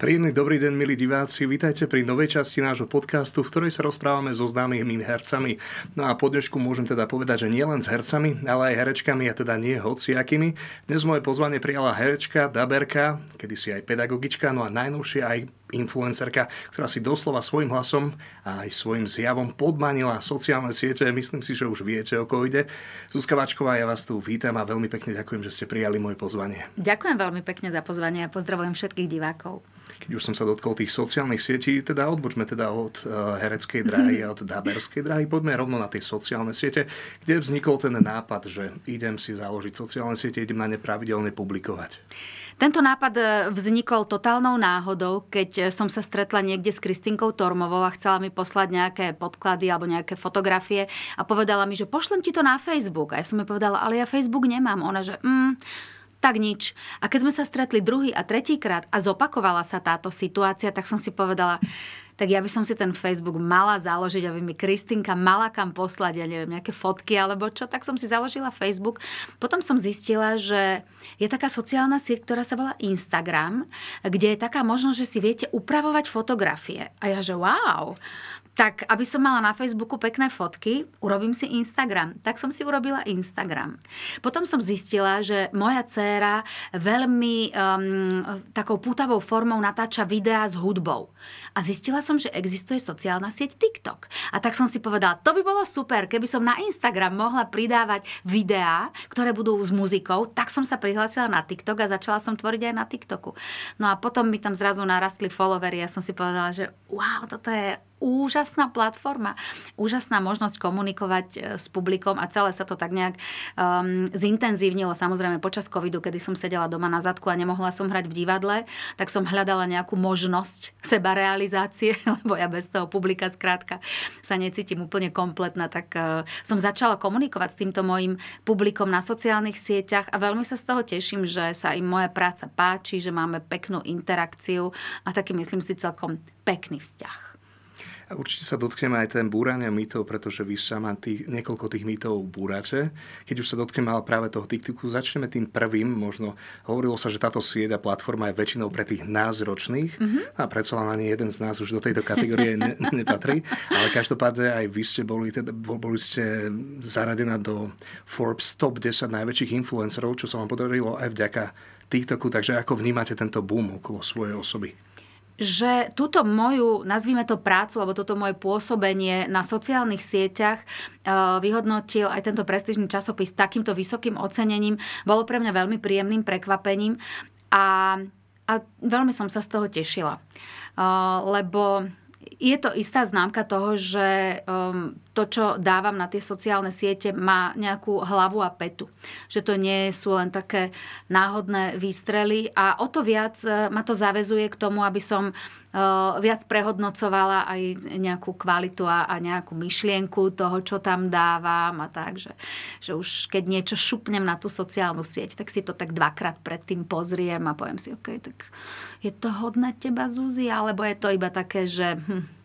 Príjemný dobrý deň, milí diváci. Vítajte pri novej časti nášho podcastu, v ktorej sa rozprávame so známymi hercami. No a po dnešku môžem teda povedať, že nie len s hercami, ale aj herečkami a teda nie hociakými. Dnes moje pozvanie prijala herečka, daberka, kedysi aj pedagogička, no a najnovšie aj influencerka, ktorá si doslova svojim hlasom a aj svojim zjavom podmanila sociálne siete. Myslím si, že už viete, o koho ide. Zuzka Vačková, ja vás tu vítam a veľmi pekne ďakujem, že ste prijali moje pozvanie. Ďakujem veľmi pekne za pozvanie a pozdravujem všetkých divákov. Keď už som sa dotkol tých sociálnych sietí, teda odbočme teda od uh, hereckej dráhy a od daberskej dráhy, poďme rovno na tie sociálne siete, kde vznikol ten nápad, že idem si založiť sociálne siete, idem na ne pravidelne publikovať. Tento nápad e, vznikol totálnou náhodou, keď e, som sa stretla niekde s Kristinkou Tormovou a chcela mi poslať nejaké podklady alebo nejaké fotografie a povedala mi, že pošlem ti to na Facebook. A ja som jej povedala, ale ja Facebook nemám. Ona, že mm, tak nič. A keď sme sa stretli druhý a tretíkrát a zopakovala sa táto situácia, tak som si povedala, tak ja by som si ten Facebook mala založiť, aby mi Kristinka mala kam poslať, ja neviem, nejaké fotky alebo čo, tak som si založila Facebook. Potom som zistila, že je taká sociálna sieť, ktorá sa volá Instagram, kde je taká možnosť, že si viete upravovať fotografie. A ja, že wow, tak aby som mala na Facebooku pekné fotky, urobím si Instagram. Tak som si urobila Instagram. Potom som zistila, že moja dcéra veľmi um, takou pútavou formou natáča videá s hudbou. A zistila som, že existuje sociálna sieť TikTok. A tak som si povedala, to by bolo super, keby som na Instagram mohla pridávať videá, ktoré budú s muzikou, tak som sa prihlásila na TikTok a začala som tvoriť aj na TikToku. No a potom mi tam zrazu narastli followery a som si povedala, že wow, toto je úžasná platforma, úžasná možnosť komunikovať e, s publikom a celé sa to tak nejak um, zintenzívnilo. Samozrejme počas covidu, kedy som sedela doma na zadku a nemohla som hrať v divadle, tak som hľadala nejakú možnosť seba realizácie, lebo ja bez toho publika skrátka sa necítim úplne kompletná, tak uh, som začala komunikovať s týmto mojim publikom na sociálnych sieťach a veľmi sa z toho teším, že sa im moja práca páči, že máme peknú interakciu a taký myslím si celkom pekný vzťah. Určite sa dotkneme aj ten búrania mýtov, pretože vy sama tých, niekoľko tých mýtov búrate. Keď už sa dotkneme ale práve toho TikToku, začneme tým prvým. Možno hovorilo sa, že táto sieť a platforma je väčšinou pre tých nás ročných mm-hmm. a predsa len ani jeden z nás už do tejto kategórie ne, nepatrí. Ale každopádne aj vy ste boli, teda, boli ste zaradená do Forbes top 10 najväčších influencerov, čo sa vám podarilo aj vďaka TikToku. Takže ako vnímate tento boom okolo svojej osoby? Že túto moju, nazvime to prácu, alebo toto moje pôsobenie na sociálnych sieťach uh, vyhodnotil aj tento prestížny časopis takýmto vysokým ocenením, bolo pre mňa veľmi príjemným prekvapením a, a veľmi som sa z toho tešila. Uh, lebo je to istá známka toho, že um, to, čo dávam na tie sociálne siete, má nejakú hlavu a petu. Že to nie sú len také náhodné výstrely a o to viac uh, ma to zavezuje k tomu, aby som uh, viac prehodnocovala aj nejakú kvalitu a, a nejakú myšlienku toho, čo tam dávam a tak, že, že už keď niečo šupnem na tú sociálnu sieť, tak si to tak dvakrát predtým pozriem a poviem si, OK, tak je to hodné teba, Zuzi, alebo je to iba také, že hm,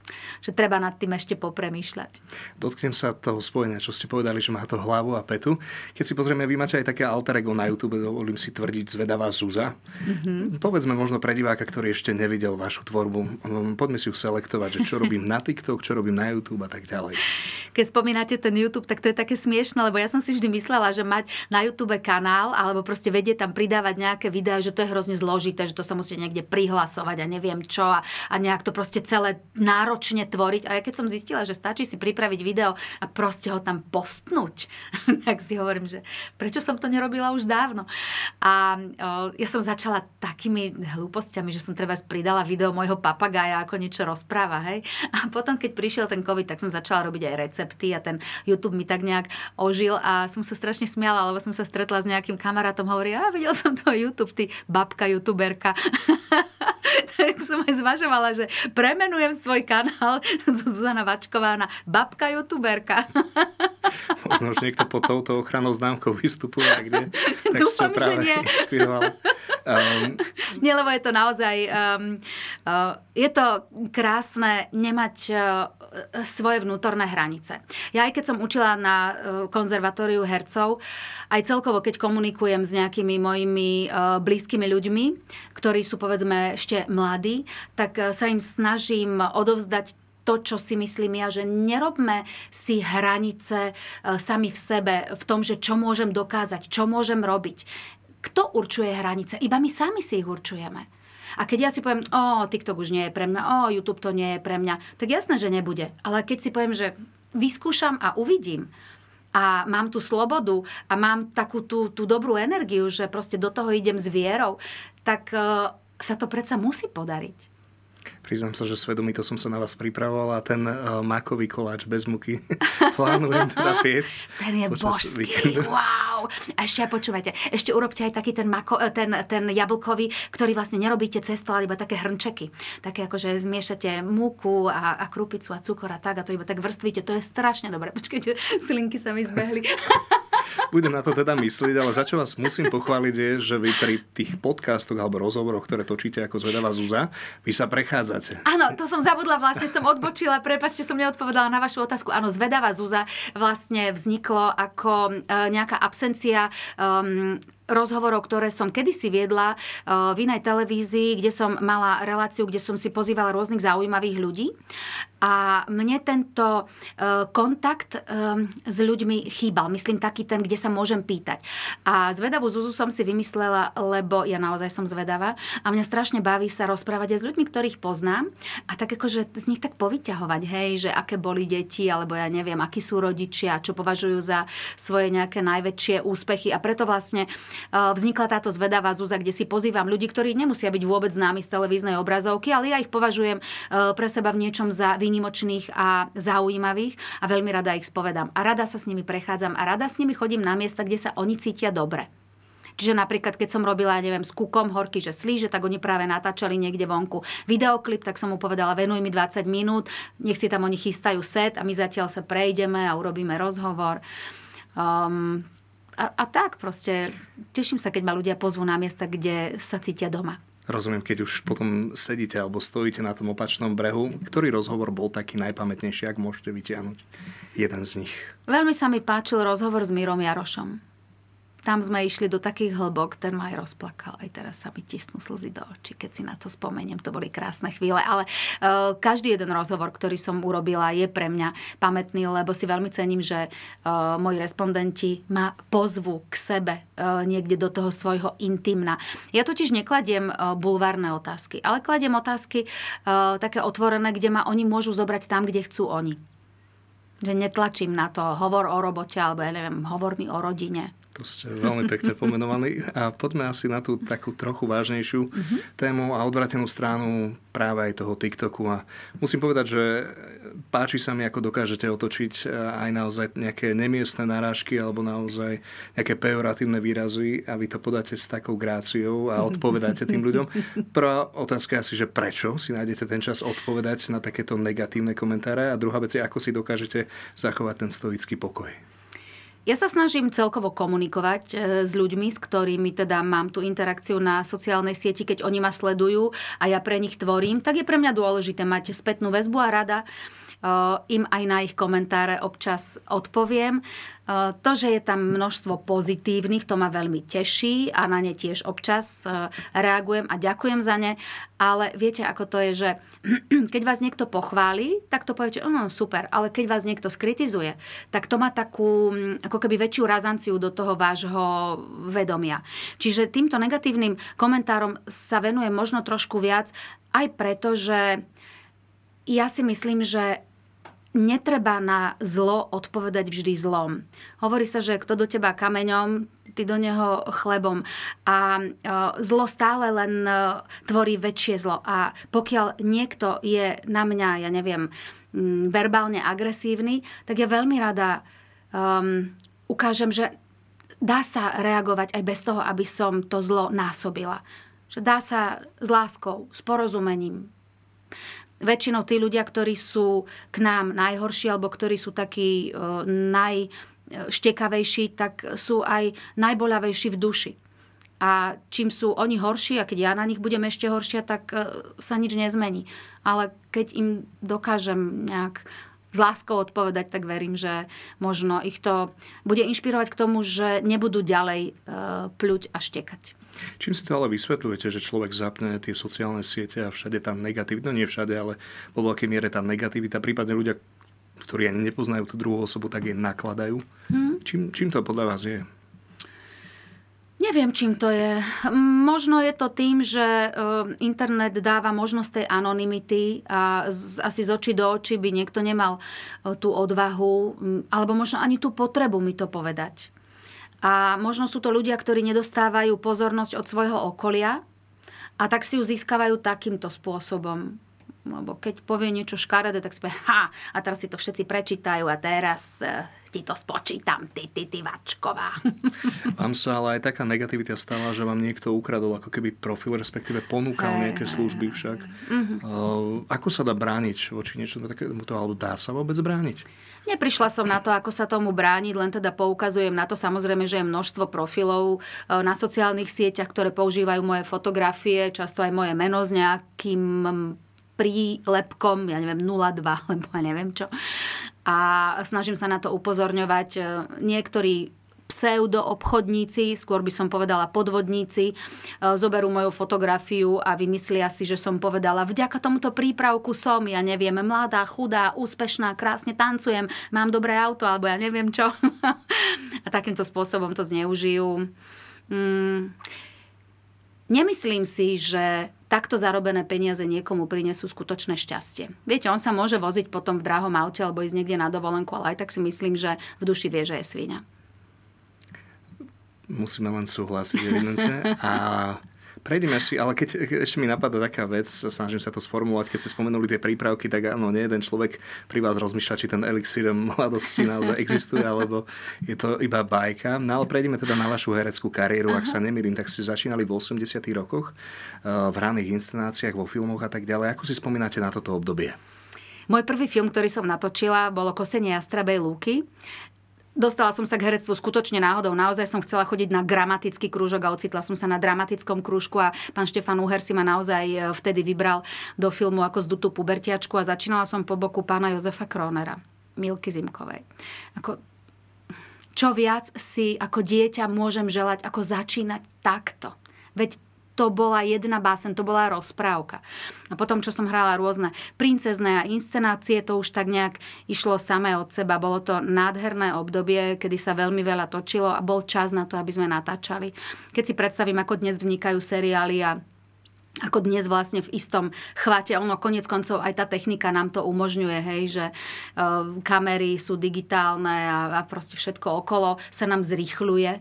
že treba nad tým ešte popremýšľať. Dotknem sa toho spojenia, čo ste povedali, že má to hlavu a petu. Keď si pozrieme, vy máte aj také alter ego na YouTube, dovolím si tvrdiť Zvedavá Zuza. Mm-hmm. Povedzme možno pre diváka, ktorý ešte nevidel vašu tvorbu. Poďme si ju selektovať, že čo robím na TikTok, čo robím na YouTube a tak ďalej. Keď spomínate ten YouTube, tak to je také smiešne, lebo ja som si vždy myslela, že mať na YouTube kanál alebo proste vedieť tam pridávať nejaké videá, že to je hrozne zložité, že to sa musí niekde prihlasovať a neviem čo a, a nejak to proste celé náročne tvoriť. A ja keď som zistila, že stačí si pripraviť video a proste ho tam postnúť, tak si hovorím, že prečo som to nerobila už dávno. A o, ja som začala takými hlúpostiami, že som treba pridala video môjho papagája, ako niečo rozpráva, hej. A potom, keď prišiel ten COVID, tak som začala robiť aj recepty a ten YouTube mi tak nejak ožil a som sa strašne smiala, lebo som sa stretla s nejakým kamarátom, hovorí, a videl som to YouTube, ty babka youtuberka. tak som aj zvažovala, že premenujem svoj kanál Zuzana Vačková na babka youtuberka. Možno, že niekto pod touto ochranou známkou vystupuje kde. Tak Dúfam, že nie. Inšpiroval. Um, Nie, lebo je to naozaj... Um, uh, je to krásne nemať uh, svoje vnútorné hranice. Ja aj keď som učila na uh, konzervatóriu hercov, aj celkovo, keď komunikujem s nejakými mojimi uh, blízkymi ľuďmi, ktorí sú povedzme ešte mladí, tak uh, sa im snažím odovzdať to, čo si myslím ja, že nerobme si hranice uh, sami v sebe, v tom, že čo môžem dokázať, čo môžem robiť. Kto určuje hranice? Iba my sami si ich určujeme. A keď ja si poviem, o, TikTok už nie je pre mňa, o, YouTube to nie je pre mňa, tak jasné, že nebude. Ale keď si poviem, že vyskúšam a uvidím, a mám tú slobodu a mám takú tú, tú dobrú energiu, že proste do toho idem s vierou, tak uh, sa to predsa musí podariť. Priznám sa, že svedomito som sa na vás pripravoval a ten uh, makový koláč bez muky plánujem teda piecť. Ten je božský, wow. A ešte aj počúvajte, ešte urobte aj taký ten, mako, eh, ten, ten jablkový, ktorý vlastne nerobíte cesto, ale iba také hrnčeky. Také ako, že zmiešate múku a, a krupicu a cukor a tak a to iba tak vrstvíte. To je strašne dobré. Počkajte, slinky sa mi zbehli. Budem na to teda myslieť, ale za čo vás musím pochváliť je, že vy pri tých podcastoch alebo rozhovoroch, ktoré točíte ako zvedavá Zuza, vy sa prechádzate. Áno, to som zabudla, vlastne som odbočila, prepačte, som neodpovedala na vašu otázku. Áno, zvedavá Zuza vlastne vzniklo ako e, nejaká absencia um, rozhovorov, ktoré som kedysi viedla v inej televízii, kde som mala reláciu, kde som si pozývala rôznych zaujímavých ľudí. A mne tento e, kontakt e, s ľuďmi chýbal. Myslím taký ten, kde sa môžem pýtať. A zvedavú Zuzu som si vymyslela, lebo ja naozaj som zvedavá a mňa strašne baví sa rozprávať aj s ľuďmi, ktorých poznám a tak akože z nich tak povyťahovať, hej, že aké boli deti, alebo ja neviem, akí sú rodičia, čo považujú za svoje nejaké najväčšie úspechy. A preto vlastne vznikla táto zvedavá Zuza, kde si pozývam ľudí, ktorí nemusia byť vôbec známi z televíznej obrazovky, ale ja ich považujem pre seba v niečom za výnimočných a zaujímavých a veľmi rada ich spovedám. A rada sa s nimi prechádzam a rada s nimi chodím na miesta, kde sa oni cítia dobre. Čiže napríklad, keď som robila, neviem, s Kukom Horky, že slíže, tak oni práve natáčali niekde vonku videoklip, tak som mu povedala, venuj mi 20 minút, nech si tam oni chystajú set a my zatiaľ sa prejdeme a urobíme rozhovor. Um, a, a tak proste, teším sa, keď ma ľudia pozvú na miesta, kde sa cítia doma. Rozumiem, keď už potom sedíte alebo stojíte na tom opačnom brehu. Ktorý rozhovor bol taký najpamätnejší, ak môžete vytiahnuť jeden z nich? Veľmi sa mi páčil rozhovor s Mírom Jarošom tam sme išli do takých hlbok, ten ma aj rozplakal. Aj teraz sa mi tisnú slzy do očí, keď si na to spomeniem. To boli krásne chvíle. Ale uh, každý jeden rozhovor, ktorý som urobila, je pre mňa pamätný, lebo si veľmi cením, že uh, moji respondenti ma pozvu k sebe uh, niekde do toho svojho intimna. Ja totiž nekladiem uh, bulvárne otázky, ale kladiem otázky uh, také otvorené, kde ma oni môžu zobrať tam, kde chcú oni že netlačím na to hovor o robote alebo ja neviem, hovor mi o rodine. To ste veľmi pekne pomenovaní. A poďme asi na tú takú trochu vážnejšiu uh-huh. tému a odvratenú stranu práve aj toho TikToku. A musím povedať, že páči sa mi, ako dokážete otočiť aj naozaj nejaké nemiestné narážky alebo naozaj nejaké pejoratívne výrazy a vy to podáte s takou gráciou a odpovedáte tým ľuďom. Prvá otázka je asi, že prečo si nájdete ten čas odpovedať na takéto negatívne komentáre a druhá vec je, ako si dokážete zachovať ten stoický pokoj. Ja sa snažím celkovo komunikovať e, s ľuďmi, s ktorými teda mám tú interakciu na sociálnej sieti, keď oni ma sledujú a ja pre nich tvorím, tak je pre mňa dôležité mať spätnú väzbu a rada im aj na ich komentáre občas odpoviem. Eh, to, že je tam množstvo pozitívnych, to ma veľmi teší a na ne tiež občas eh, reagujem a ďakujem za ne, ale viete, ako to je, že keď vás niekto pochváli, tak to poviete, oh, super, ale keď vás niekto skritizuje, tak to má takú mm, ako keby väčšiu razanciu do toho vášho vedomia. Čiže týmto negatívnym komentárom sa venujem možno trošku viac, aj preto, že ja si myslím, že netreba na zlo odpovedať vždy zlom. Hovorí sa, že kto do teba kameňom, ty do neho chlebom. A zlo stále len tvorí väčšie zlo. A pokiaľ niekto je na mňa, ja neviem, verbálne agresívny, tak ja veľmi rada um, ukážem, že dá sa reagovať aj bez toho, aby som to zlo násobila. Že dá sa s láskou, s porozumením. Väčšinou tí ľudia, ktorí sú k nám najhorší alebo ktorí sú takí uh, najštekavejší, tak sú aj najboľavejší v duši. A čím sú oni horší a keď ja na nich budem ešte horšia, tak uh, sa nič nezmení. Ale keď im dokážem nejak s láskou odpovedať, tak verím, že možno ich to bude inšpirovať k tomu, že nebudú ďalej uh, pľuť a štekať. Čím si to ale vysvetľujete, že človek zapne tie sociálne siete a všade tá negativita, no nie všade, ale vo veľkej miere tá negativita, prípadne ľudia, ktorí ani nepoznajú tú druhú osobu, tak jej nakladajú. Hmm. Čím, čím to podľa vás je? Neviem, čím to je. Možno je to tým, že e, internet dáva možnosť tej anonymity a asi z očí do očí by niekto nemal e, tú odvahu, alebo možno ani tú potrebu mi to povedať. A možno sú to ľudia, ktorí nedostávajú pozornosť od svojho okolia a tak si ju získavajú takýmto spôsobom. Lebo keď povie niečo škaredé, tak spie, ha, a teraz si to všetci prečítajú a teraz e, ti to spočítam, ty, ty, ty Vačková. Vám sa ale aj taká negativita stala, že vám niekto ukradol ako keby profil, respektíve ponúkal nejaké služby však. Mm-hmm. Uh, ako sa dá brániť voči niečomu takémuto, alebo dá sa vôbec brániť? Neprišla som na to, ako sa tomu brániť, len teda poukazujem na to samozrejme, že je množstvo profilov e, na sociálnych sieťach, ktoré používajú moje fotografie, často aj moje meno s nejakým prílepkom, ja neviem, 02, lebo ja neviem čo a snažím sa na to upozorňovať. E, niektorí pseudo-obchodníci, skôr by som povedala podvodníci, e, zoberú moju fotografiu a vymyslia si, že som povedala, vďaka tomuto prípravku som, ja neviem, mladá, chudá, úspešná, krásne tancujem, mám dobré auto, alebo ja neviem čo. a takýmto spôsobom to zneužijú. Mm. Nemyslím si, že takto zarobené peniaze niekomu prinesú skutočné šťastie. Viete, on sa môže voziť potom v drahom aute alebo ísť niekde na dovolenku, ale aj tak si myslím, že v duši vie, že je svíňa. Musíme len súhlasiť, evidentne. A Prejdeme si, ale keď ešte mi napadá taká vec, snažím sa to sformulovať, keď ste spomenuli tie prípravky, tak áno, nie jeden človek pri vás rozmýšľa, či ten elixír mladosti naozaj existuje, alebo je to iba bajka. No ale prejdeme teda na vašu hereckú kariéru, Aha. ak sa nemýlim, tak ste začínali v 80 rokoch eh, v raných inscenáciách, vo filmoch a tak ďalej. Ako si spomínate na toto obdobie? Môj prvý film, ktorý som natočila, bolo Kosenie Jastrabej lúky. Dostala som sa k herectvu skutočne náhodou. Naozaj som chcela chodiť na gramatický krúžok a ocitla som sa na dramatickom krúžku a pán Štefan Uher si ma naozaj e, vtedy vybral do filmu ako z Dutu pubertiačku a začínala som po boku pána Jozefa Kronera, Milky Zimkovej. Ako, čo viac si ako dieťa môžem želať, ako začínať takto. Veď to bola jedna básen, to bola rozprávka. A potom, čo som hrala rôzne princezné a inscenácie, to už tak nejak išlo samé od seba. Bolo to nádherné obdobie, kedy sa veľmi veľa točilo a bol čas na to, aby sme natáčali. Keď si predstavím, ako dnes vznikajú seriály a ako dnes vlastne v istom chvate. Ono konec koncov aj tá technika nám to umožňuje, hej, že uh, kamery sú digitálne a, a proste všetko okolo sa nám zrýchluje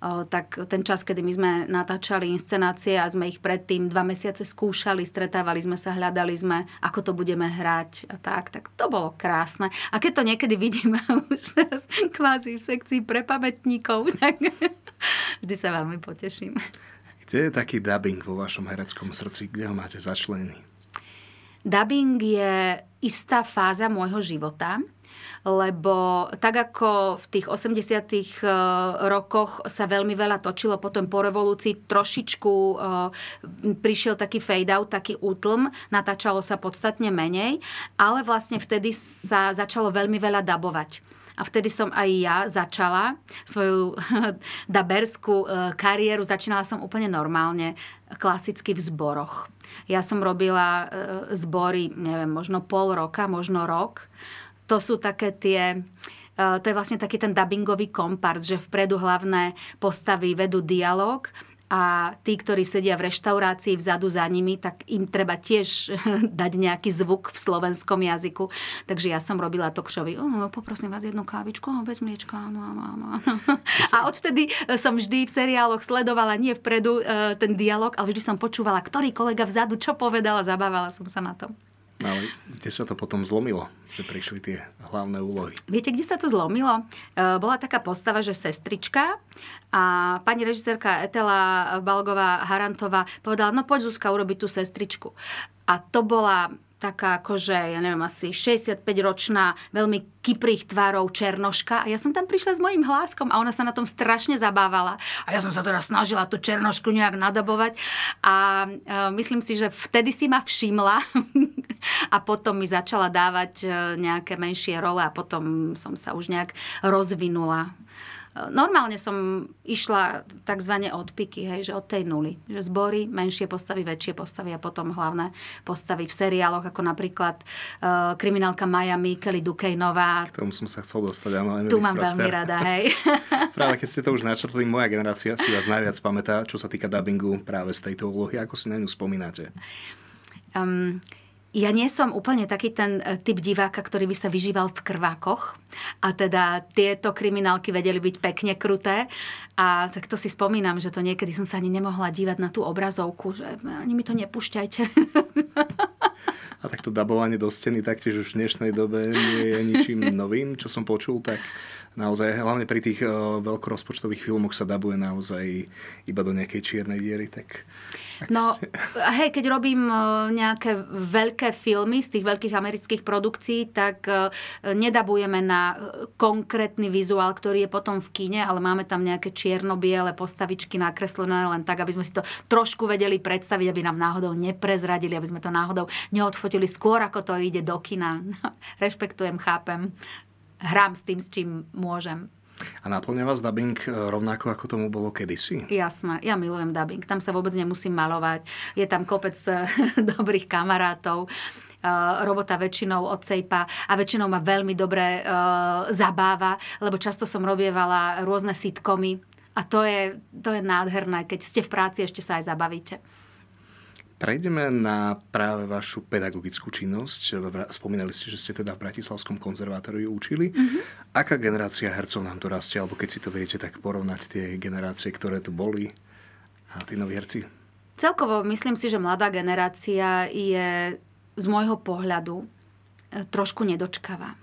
tak ten čas, kedy my sme natáčali inscenácie a sme ich predtým dva mesiace skúšali, stretávali sme sa, hľadali sme, ako to budeme hrať a tak, tak to bolo krásne. A keď to niekedy vidíme už teraz kvázi v sekcii pre pamätníkov, tak vždy sa veľmi poteším. Kde je taký dubbing vo vašom hereckom srdci? Kde ho máte začlený? Dubbing je istá fáza môjho života lebo tak ako v tých 80 e, rokoch sa veľmi veľa točilo, potom po revolúcii trošičku e, prišiel taký fade out, taký útlm, natáčalo sa podstatne menej, ale vlastne vtedy sa začalo veľmi veľa dabovať. A vtedy som aj ja začala svoju daberskú e, kariéru. Začínala som úplne normálne, klasicky v zboroch. Ja som robila zbory, neviem, možno pol roka, možno rok to sú také tie to je vlastne taký ten dubbingový kompars, že vpredu hlavné postavy vedú dialog a tí, ktorí sedia v reštaurácii vzadu za nimi, tak im treba tiež dať nejaký zvuk v slovenskom jazyku. Takže ja som robila to kšovi. Oh, poprosím vás jednu kávičku, oh, bez mliečka. No, no, no. A odtedy som vždy v seriáloch sledovala nie vpredu e, ten dialog, ale vždy som počúvala, ktorý kolega vzadu čo povedal a zabávala som sa na tom. No, ale kde sa to potom zlomilo, že prišli tie hlavné úlohy? Viete, kde sa to zlomilo? E, bola taká postava, že sestrička a pani režisérka Etela Balgová Harantová povedala, no poď Zuzka urobiť tú sestričku. A to bola taká akože, ja neviem, asi 65-ročná, veľmi kyprých tvárov černoška. A ja som tam prišla s mojím hláskom a ona sa na tom strašne zabávala. A ja som sa teda snažila tú černošku nejak nadabovať a e, myslím si, že vtedy si ma všimla a potom mi začala dávať e, nejaké menšie role a potom som sa už nejak rozvinula Normálne som išla tzv. od piky, hej, že od tej nuly. Že zbory, menšie postavy, väčšie postavy a potom hlavné postavy v seriáloch, ako napríklad uh, kriminálka Miami, Kelly Dukejnová. K tomu som sa chcel dostať, áno. Tu mám Procter. veľmi rada, hej. práve keď ste to už načrtli, moja generácia si vás najviac pamätá, čo sa týka dubbingu práve z tejto úlohy. Ako si na ňu spomínate? Um, ja nie som úplne taký ten e, typ diváka, ktorý by sa vyžíval v krvákoch. A teda tieto kriminálky vedeli byť pekne kruté. A tak to si spomínam, že to niekedy som sa ani nemohla dívať na tú obrazovku, že ani mi to nepúšťajte. A takto dabovanie do steny taktiež už v dnešnej dobe nie je ničím novým, čo som počul, tak naozaj, hlavne pri tých uh, veľkorozpočtových filmoch sa dabuje naozaj iba do nejakej čiernej diery, tak No, hej, keď robím e, nejaké veľké filmy z tých veľkých amerických produkcií, tak e, nedabujeme na konkrétny vizuál, ktorý je potom v kine, ale máme tam nejaké čierno-biele postavičky nakreslené len tak, aby sme si to trošku vedeli predstaviť, aby nám náhodou neprezradili, aby sme to náhodou neodfotili skôr, ako to ide do kina. Rešpektujem, chápem. Hrám s tým, s čím môžem. A naplňa vás dubbing e, rovnako, ako tomu bolo kedysi? Jasné, ja milujem dubbing. Tam sa vôbec nemusím malovať. Je tam kopec e, dobrých kamarátov. Uh, robota väčšinou odsejpa a väčšinou ma veľmi dobre zabáva, lebo často som robievala rôzne sitcomy a to je, to je nádherné, keď ste v práci, ešte sa aj zabavíte. Prejdeme na práve vašu pedagogickú činnosť. Spomínali ste, že ste teda v Bratislavskom konzervatóriu učili. Mm-hmm. Aká generácia hercov nám tu rastie? Alebo keď si to viete, tak porovnať tie generácie, ktoré tu boli a tí noví herci? Celkovo myslím si, že mladá generácia je z môjho pohľadu e, trošku nedočkavá.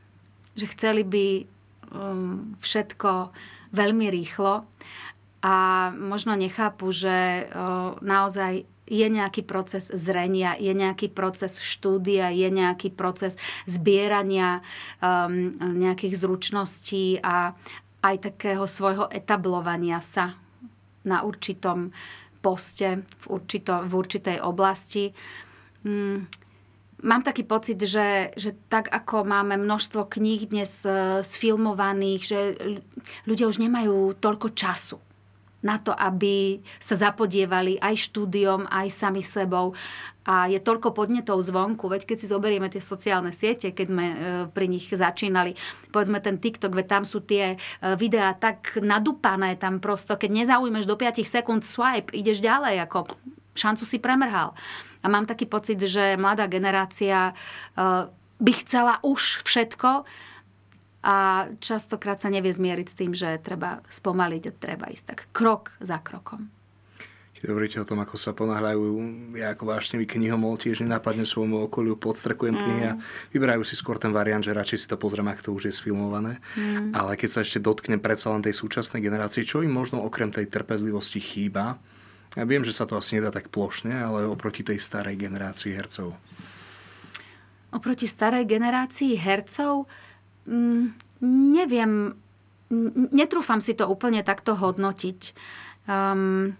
Že chceli by um, všetko veľmi rýchlo a možno nechápu, že uh, naozaj je nejaký proces zrenia, je nejaký proces štúdia, je nejaký proces zbierania um, nejakých zručností a aj takého svojho etablovania sa na určitom poste, v, určito, v určitej oblasti. Um, mám taký pocit, že, že tak ako máme množstvo kníh dnes uh, sfilmovaných, že ľudia už nemajú toľko času na to, aby sa zapodievali aj štúdiom, aj sami sebou. A je toľko podnetov zvonku, veď keď si zoberieme tie sociálne siete, keď sme e, pri nich začínali, povedzme ten TikTok, veď tam sú tie e, videá tak nadúpané, tam prosto, keď nezaujmeš do 5 sekúnd swipe, ideš ďalej, ako šancu si premrhal. A mám taký pocit, že mladá generácia e, by chcela už všetko, a častokrát sa nevie zmieriť s tým, že treba spomaliť a treba ísť tak krok za krokom. Keď hovoríte o tom, ako sa ponáhľajú, ja ako vášnevý knihomol tiež nenápadne svojmu okoliu podstrekujem mm. knihy a vyberajú si skôr ten variant, že radšej si to pozriem, ak to už je sfilmované. Mm. Ale keď sa ešte dotknem predsa len tej súčasnej generácie, čo im možno okrem tej trpezlivosti chýba, ja viem, že sa to asi nedá tak plošne, ale oproti tej starej generácii hercov. Oproti starej generácii hercov Mm, neviem, netrúfam si to úplne takto hodnotiť. Um,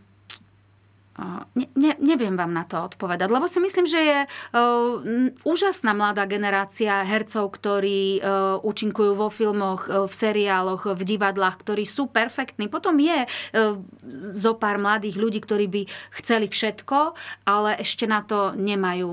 Ne, ne, neviem vám na to odpovedať, lebo si myslím, že je uh, úžasná mladá generácia hercov, ktorí uh, účinkujú vo filmoch, uh, v seriáloch, v divadlách, ktorí sú perfektní. Potom je uh, zo pár mladých ľudí, ktorí by chceli všetko, ale ešte na to nemajú.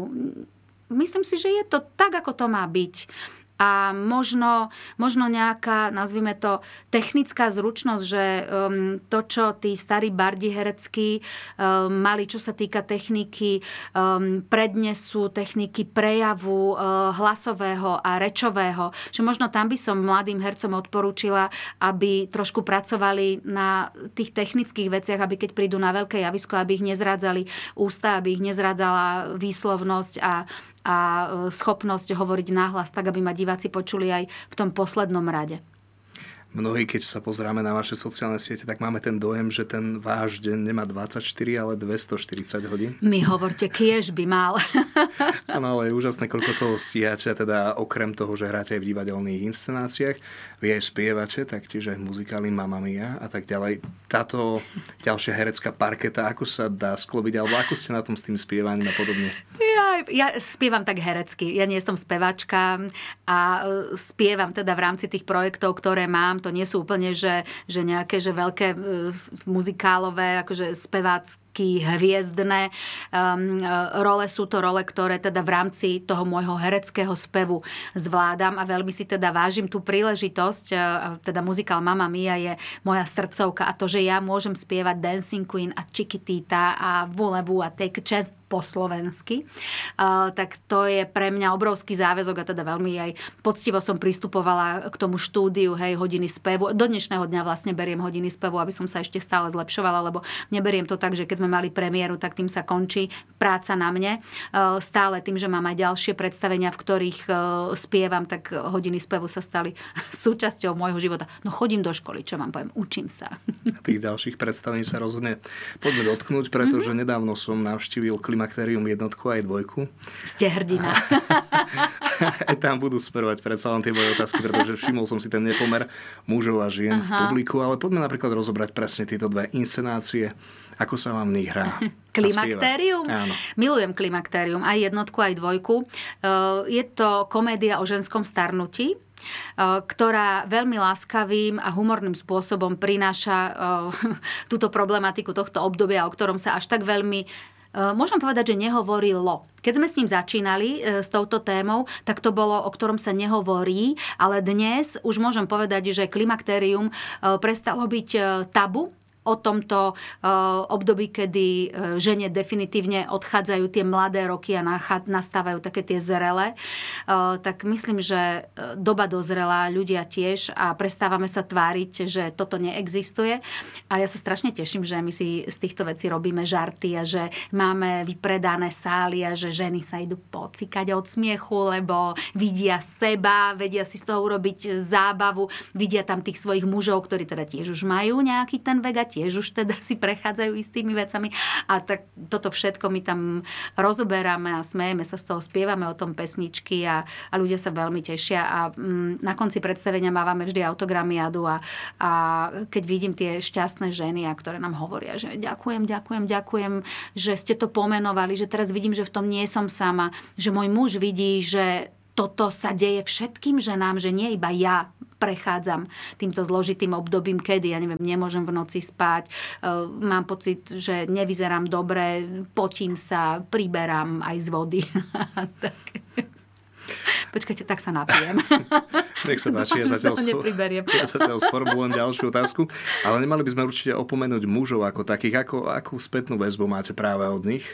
Myslím si, že je to tak, ako to má byť. A možno, možno nejaká, nazvime to, technická zručnosť, že um, to, čo tí starí bardi hereckí um, mali, čo sa týka techniky, um, prednesu, techniky prejavu uh, hlasového a rečového, že možno tam by som mladým hercom odporúčila, aby trošku pracovali na tých technických veciach, aby keď prídu na veľké javisko, aby ich nezrádzali ústa, aby ich nezrádzala výslovnosť a, a e, schopnosť hovoriť náhlas tak, aby ma diváci počuli aj v tom poslednom rade mnohí, keď sa pozráme na vaše sociálne siete, tak máme ten dojem, že ten váš deň nemá 24, ale 240 hodín. Mi hovorte, kiež by mal. Áno, ale je úžasné, koľko toho stíhate, teda okrem toho, že hráte aj v divadelných inscenáciách, vy aj spievate, taktiež aj muzikály Mamma Mia a tak ďalej. Táto ďalšia herecká parketa, ako sa dá sklobiť, alebo ako ste na tom s tým spievaním a podobne? Ja, ja spievam tak herecky. Ja nie som spevačka a e, spievam teda v rámci tých projektov, ktoré mám to nie sú úplne, že, že nejaké že veľké uh, muzikálové, akože spevácké hviezdne um, role. Sú to role, ktoré teda v rámci toho môjho hereckého spevu zvládam a veľmi si teda vážim tú príležitosť. Uh, teda muzikál Mama Mia je moja srdcovka a to, že ja môžem spievať Dancing Queen a Chiquitita a Vulevu a Take a Chance po slovensky, uh, tak to je pre mňa obrovský záväzok a teda veľmi aj poctivo som pristupovala k tomu štúdiu, hej, hodiny spevu. Do dnešného dňa vlastne beriem hodiny spevu, aby som sa ešte stále zlepšovala, lebo neberiem to tak, že keď sme mali premiéru, tak tým sa končí práca na mne. E, stále tým, že mám aj ďalšie predstavenia, v ktorých e, spievam, tak hodiny spevu sa stali súčasťou môjho života. No chodím do školy, čo vám poviem, učím sa. A tých ďalších predstavení sa rozhodne poďme dotknúť, pretože mm-hmm. nedávno som navštívil Klimakterium jednotku aj dvojku. Ste hrdina. aj tam budú smerovať predsa len tie moje otázky, pretože všimol som si ten nepomer mužov a žien Aha. v publiku, ale poďme napríklad rozobrať presne tieto dve inscenácie. Ako sa vám nich hrá? Klimakterium? Áno. Milujem Klimakterium, aj jednotku, aj dvojku. E, je to komédia o ženskom starnutí, e, ktorá veľmi láskavým a humorným spôsobom prináša e, túto problematiku tohto obdobia, o ktorom sa až tak veľmi môžem povedať, že nehovorilo. Keď sme s ním začínali, s touto témou, tak to bolo, o ktorom sa nehovorí, ale dnes už môžem povedať, že klimakterium prestalo byť tabu o tomto eh, období, kedy eh, žene definitívne odchádzajú tie mladé roky a nastávajú také tie zrele, tak myslím, že doba dozrela, ľudia tiež a prestávame sa tváriť, že toto neexistuje. A ja sa strašne teším, že my si z týchto vecí robíme žarty a že máme vypredané sály a že ženy sa idú pocikať od smiechu, lebo vidia seba, vedia si z toho urobiť zábavu, vidia tam tých svojich mužov, ktorí teda tiež už majú nejaký ten vek tiež už teda si prechádzajú istými vecami. A tak toto všetko my tam rozoberáme a smejeme sa z toho, spievame o tom pesničky a, a ľudia sa veľmi tešia. A mm, na konci predstavenia mávame vždy autogramiadu a, a keď vidím tie šťastné ženy, a ktoré nám hovoria, že ďakujem, ďakujem, ďakujem, že ste to pomenovali, že teraz vidím, že v tom nie som sama, že môj muž vidí, že toto sa deje všetkým ženám, že nie iba ja prechádzam týmto zložitým obdobím, kedy, ja neviem, nemôžem v noci spať, e, mám pocit, že nevyzerám dobre, potím sa, priberám aj z vody. Počkajte, tak sa napijem. Nech sa páči, ja zatiaľ, ja zatiaľ sformulujem ďalšiu otázku. Ale nemali by sme určite opomenúť mužov ako takých. Ako, akú spätnú väzbu máte práve od nich?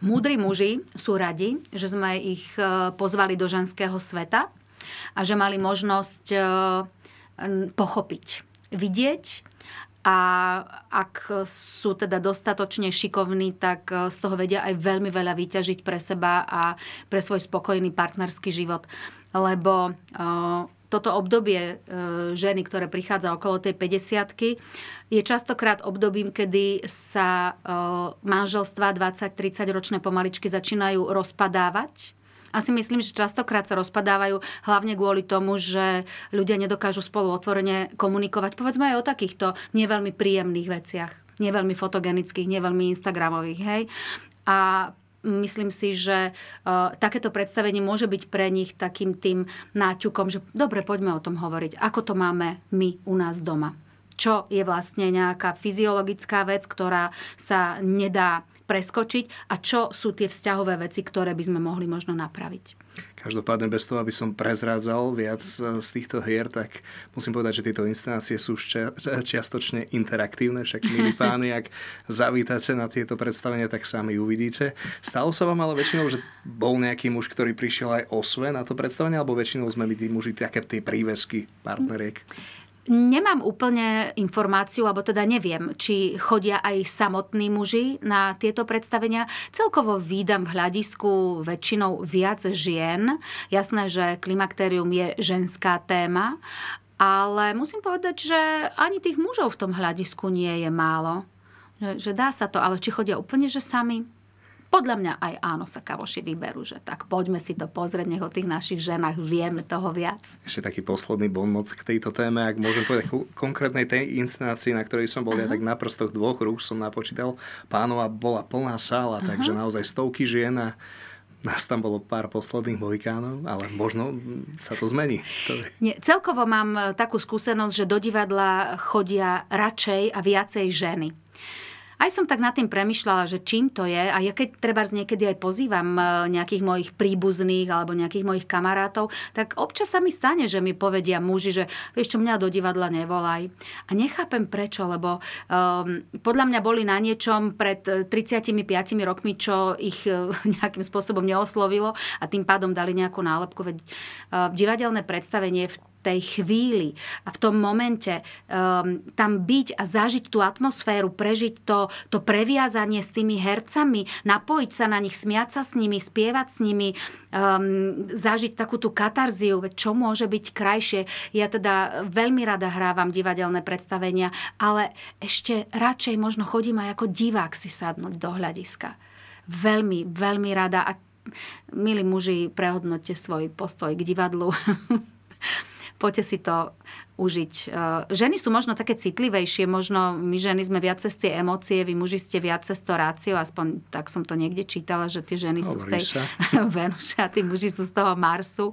Múdri muži sú radi, že sme ich e, pozvali do ženského sveta a že mali možnosť e, pochopiť, vidieť a ak sú teda dostatočne šikovní, tak e, z toho vedia aj veľmi veľa vyťažiť pre seba a pre svoj spokojný partnerský život. Lebo e, toto obdobie ženy, ktoré prichádza okolo tej 50 je častokrát obdobím, kedy sa manželstva 20-30 ročné pomaličky začínajú rozpadávať a si myslím, že častokrát sa rozpadávajú hlavne kvôli tomu, že ľudia nedokážu spolu otvorene komunikovať. Povedzme aj o takýchto neveľmi príjemných veciach. Neveľmi fotogenických, neveľmi instagramových. Hej? A myslím si, že uh, takéto predstavenie môže byť pre nich takým tým náťukom, že dobre, poďme o tom hovoriť. Ako to máme my u nás doma? Čo je vlastne nejaká fyziologická vec, ktorá sa nedá preskočiť a čo sú tie vzťahové veci, ktoré by sme mohli možno napraviť. Každopádne bez toho, aby som prezrádzal viac e, z týchto hier, tak musím povedať, že tieto inscenácie sú čiastočne interaktívne, však milí páni, ak zavítate na tieto predstavenia, tak sami uvidíte. Stalo sa vám ale väčšinou, že bol nejaký muž, ktorý prišiel aj o sve na to predstavenie, alebo väčšinou sme my tí muži také tie prívesky partneriek? Nemám úplne informáciu, alebo teda neviem, či chodia aj samotní muži na tieto predstavenia. Celkovo výdam v hľadisku väčšinou viac žien. Jasné, že klimakterium je ženská téma, ale musím povedať, že ani tých mužov v tom hľadisku nie je málo. Že, že dá sa to, ale či chodia úplne, že sami? Podľa mňa aj áno sa kavoši vyberú, že tak poďme si to pozrieť, nech o tých našich ženách vieme toho viac. Ešte taký posledný bonmot k tejto téme, ak môžem povedať konkrétnej tej inscenácii, na ktorej som bol uh-huh. ja, tak na prstoch dvoch rúk som napočítal pánova bola plná sála, uh-huh. takže naozaj stovky žien a nás tam bolo pár posledných mohikánov, ale možno sa to zmení. Nie, celkovo mám e, takú skúsenosť, že do divadla chodia radšej a viacej ženy aj som tak nad tým premyšľala, že čím to je a ja keď treba niekedy aj pozývam e, nejakých mojich príbuzných alebo nejakých mojich kamarátov, tak občas sa mi stane, že mi povedia muži, že vieš čo, mňa do divadla nevolaj. A nechápem prečo, lebo um, podľa mňa boli na niečom pred 35 rokmi, čo ich uh, nejakým spôsobom neoslovilo a tým pádom dali nejakú nálepku. Veď uh, divadelné predstavenie v tej chvíli a v tom momente um, tam byť a zažiť tú atmosféru, prežiť to, to previazanie s tými hercami, napojiť sa na nich, smiať sa s nimi, spievať s nimi, um, zažiť takú tú katarziu, čo môže byť krajšie. Ja teda veľmi rada hrávam divadelné predstavenia, ale ešte radšej možno chodím aj ako divák si sadnúť do hľadiska. Veľmi, veľmi rada a milí muži, prehodnote svoj postoj k divadlu. poďte si to užiť. E, ženy sú možno také citlivejšie, možno my ženy sme viac cez tie emócie, vy muži ste viac cez to rácio, aspoň tak som to niekde čítala, že tie ženy Hovorí sú z tej Venuše a tí muži sú z toho Marsu.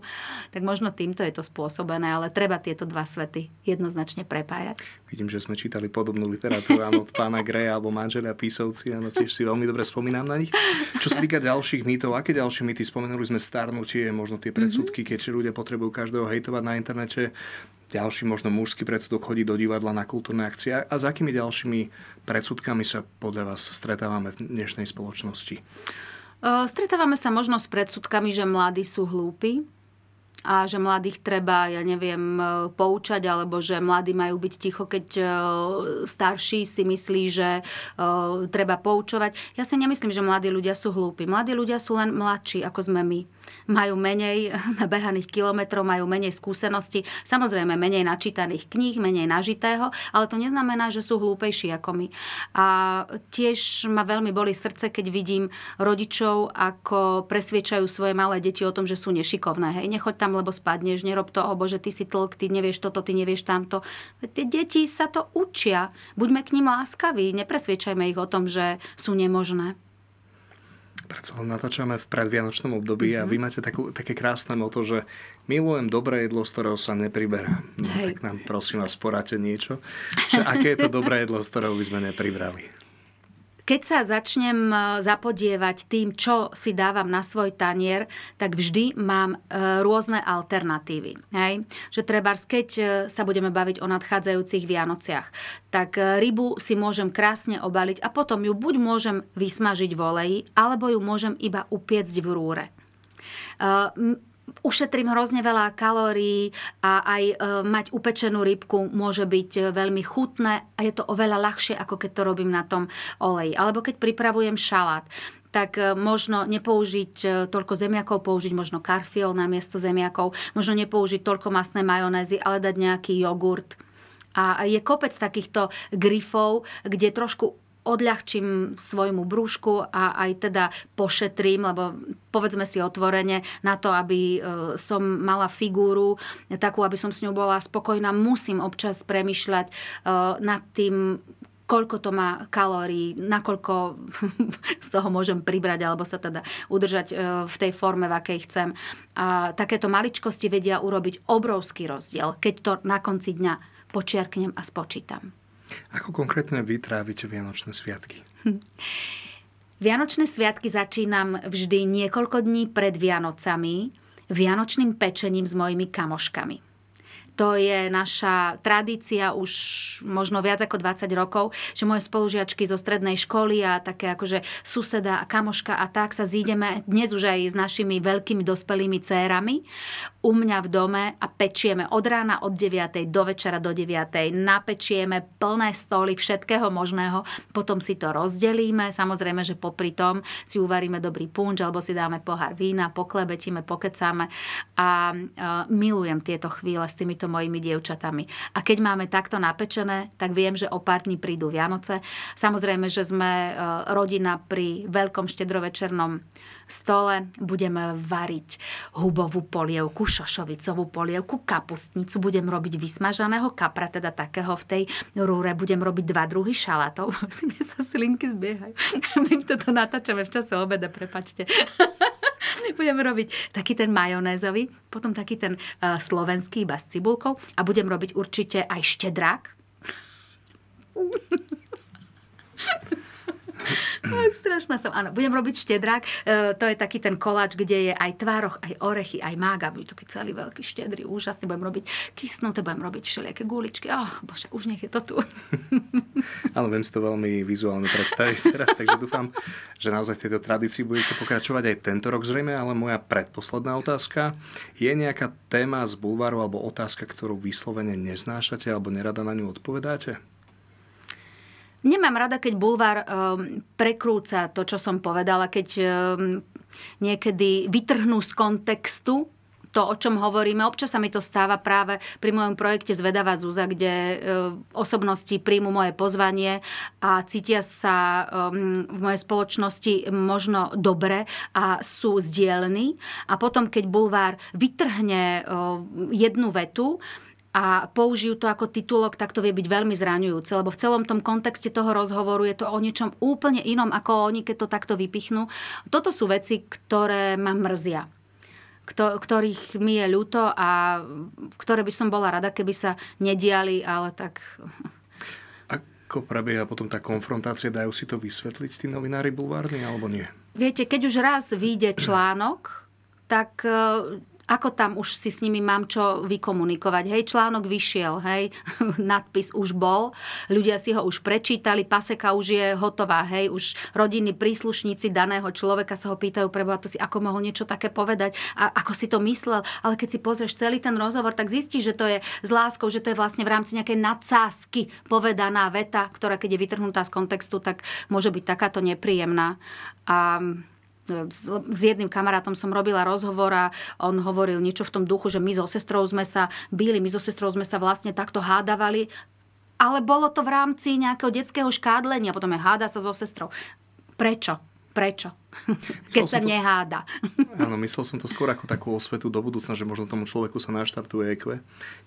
Tak možno týmto je to spôsobené, ale treba tieto dva svety jednoznačne prepájať. Vidím, že sme čítali podobnú literatúru áno, od pána Greja alebo manželia písovci, áno, tiež si veľmi dobre spomínam na nich. Čo sa týka ďalších mýtov, aké ďalšie mýty? Spomenuli sme starnutie, možno tie predsudky, mm-hmm. keď ľudia potrebujú každého hejtovať na internete ďalší možno mužský predsudok chodí do divadla na kultúrne akcie. A s akými ďalšími predsudkami sa podľa vás stretávame v dnešnej spoločnosti? Stretávame sa možno s predsudkami, že mladí sú hlúpi a že mladých treba, ja neviem, poučať, alebo že mladí majú byť ticho, keď starší si myslí, že treba poučovať. Ja si nemyslím, že mladí ľudia sú hlúpi. Mladí ľudia sú len mladší, ako sme my majú menej nabehaných kilometrov, majú menej skúseností, samozrejme menej načítaných kníh, menej nažitého, ale to neznamená, že sú hlúpejší ako my. A tiež ma veľmi boli srdce, keď vidím rodičov, ako presviečajú svoje malé deti o tom, že sú nešikovné. Hej, nechoď tam, lebo spadneš, nerob to, obo, že ty si tlk, ty nevieš toto, ty nevieš tamto. Tie deti sa to učia. Buďme k ním láskaví, nepresviečajme ich o tom, že sú nemožné predsa len natáčame v predvianočnom období mm-hmm. a vy mhm. máte takú, také krásne moto, že milujem dobré jedlo, z ktorého sa nepriberá. No, tak nám prosím vás poráte niečo, že aké je to dobré jedlo, z ktorého by sme nepribrali. Keď sa začnem e, zapodievať tým, čo si dávam na svoj tanier, tak vždy mám e, rôzne alternatívy. Hej? Že treba, keď e, sa budeme baviť o nadchádzajúcich Vianociach, tak rybu si môžem krásne obaliť a potom ju buď môžem vysmažiť v oleji, alebo ju môžem iba upiecť v rúre ušetrím hrozne veľa kalórií a aj e, mať upečenú rybku môže byť e, veľmi chutné a je to oveľa ľahšie, ako keď to robím na tom oleji. Alebo keď pripravujem šalát, tak e, možno nepoužiť toľko zemiakov, použiť možno karfiol na miesto zemiakov, možno nepoužiť toľko masné majonézy, ale dať nejaký jogurt. A je kopec takýchto grifov, kde trošku odľahčím svojmu brúšku a aj teda pošetrím, lebo povedzme si otvorene, na to, aby e, som mala figúru takú, aby som s ňou bola spokojná, musím občas premyšľať e, nad tým, koľko to má kalórií, nakoľko z toho môžem pribrať alebo sa teda udržať e, v tej forme, v akej chcem. A takéto maličkosti vedia urobiť obrovský rozdiel, keď to na konci dňa počiarknem a spočítam. Ako konkrétne vy trávite Vianočné sviatky? Vianočné sviatky začínam vždy niekoľko dní pred Vianocami. vianočným pečením s mojimi kamoškami. To je naša tradícia už možno viac ako 20 rokov, že moje spolužiačky zo strednej školy a také akože suseda a kamoška a tak sa zídeme dnes už aj s našimi veľkými dospelými cérami u mňa v dome a pečieme od rána od 9. do večera do 9. Napečieme plné stoly všetkého možného, potom si to rozdelíme, samozrejme, že popri tom si uvaríme dobrý punč alebo si dáme pohár vína, poklebetíme, pokecáme a uh, milujem tieto chvíle s týmito mojimi dievčatami. A keď máme takto napečené, tak viem, že o pár dní prídu Vianoce. Samozrejme, že sme e, rodina pri veľkom štedrovečernom stole. Budeme variť hubovú polievku, šošovicovú polievku, kapustnicu. Budem robiť vysmažaného kapra, teda takého v tej rúre. Budem robiť dva druhy šalátov. Mne sa slinky zbiehajú. My toto natáčame v čase obeda, prepačte. budem robiť taký ten majonézový, potom taký ten uh, slovenský iba s cibulkou a budem robiť určite aj štedrák. Tak strašná som. Áno, budem robiť štedrák. E, to je taký ten koláč, kde je aj tvároch, aj orechy, aj mága. Bude taký celý veľký, štedrý, úžasný. Budem robiť kysnuté, budem robiť všelijaké guličky. Oh, bože, už nech je to tu. Áno, viem si to veľmi vizuálne predstaviť teraz, takže dúfam, že naozaj v tejto tradícii budete pokračovať aj tento rok zrejme, ale moja predposledná otázka. Je nejaká téma z bulváru alebo otázka, ktorú vyslovene neznášate alebo nerada na ňu odpovedáte? Nemám rada, keď bulvár um, prekrúca to, čo som povedala, keď um, niekedy vytrhnú z kontextu to, o čom hovoríme. Občas sa mi to stáva práve pri mojom projekte Zvedavá Zúza, kde e, osobnosti príjmu moje pozvanie a cítia sa v mojej spoločnosti možno dobre a sú zdielní. A potom, keď bulvár vytrhne jednu vetu, a použijú to ako titulok, tak to vie byť veľmi zraňujúce, lebo v celom tom kontexte toho rozhovoru je to o niečom úplne inom, ako oni, keď to takto vypichnú. Toto sú veci, ktoré ma mrzia ktorých mi je ľúto a ktoré by som bola rada, keby sa nediali, ale tak... Ako prebieha potom tá konfrontácia? Dajú si to vysvetliť tí novinári bulvárni, alebo nie? Viete, keď už raz vyjde článok, tak ako tam už si s nimi mám čo vykomunikovať. Hej, článok vyšiel, hej, nadpis už bol, ľudia si ho už prečítali, paseka už je hotová, hej, už rodinní príslušníci daného človeka sa ho pýtajú, preboha, to si ako mohol niečo také povedať a ako si to myslel, ale keď si pozrieš celý ten rozhovor, tak zistíš, že to je s láskou, že to je vlastne v rámci nejakej nadsázky povedaná veta, ktorá keď je vytrhnutá z kontextu, tak môže byť takáto nepríjemná. A s jedným kamarátom som robila rozhovor a on hovoril niečo v tom duchu, že my so sestrou sme sa byli, my so sestrou sme sa vlastne takto hádavali, ale bolo to v rámci nejakého detského škádlenia, potom je háda sa so sestrou. Prečo? Prečo? Keď sa to, neháda. Áno, myslel som to skôr ako takú osvetu do budúcna, že možno tomu človeku sa naštartuje.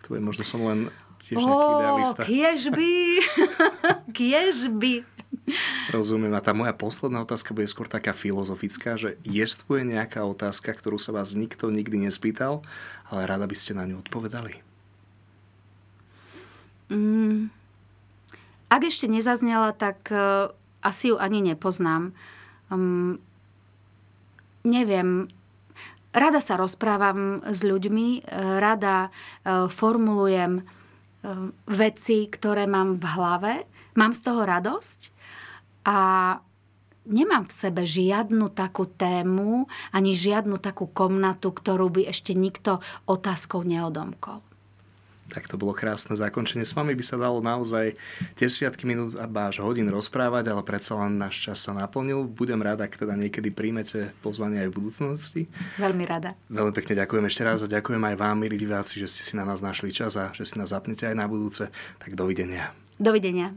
To je možno som len tiež nejaký oh, idealista. Kiež by. kiež by. Rozumiem. A tá moja posledná otázka bude skôr taká filozofická, že jestvuje nejaká otázka, ktorú sa vás nikto nikdy nespýtal, ale rada by ste na ňu odpovedali? Mm, ak ešte nezaznela, tak uh, asi ju ani nepoznám. Um, neviem, rada sa rozprávam s ľuďmi, e, rada uh, formulujem veci, ktoré mám v hlave, mám z toho radosť a nemám v sebe žiadnu takú tému, ani žiadnu takú komnatu, ktorú by ešte nikto otázkou neodomkol. Tak to bolo krásne zakončenie. S vami by sa dalo naozaj desiatky minút a až hodín rozprávať, ale predsa len náš čas sa naplnil. Budem rada, ak teda niekedy príjmete pozvanie aj v budúcnosti. Veľmi rada. Veľmi pekne ďakujem ešte raz a ďakujem aj vám, milí diváci, že ste si na nás našli čas a že si nás zapnete aj na budúce. Tak dovidenia. Dovidenia.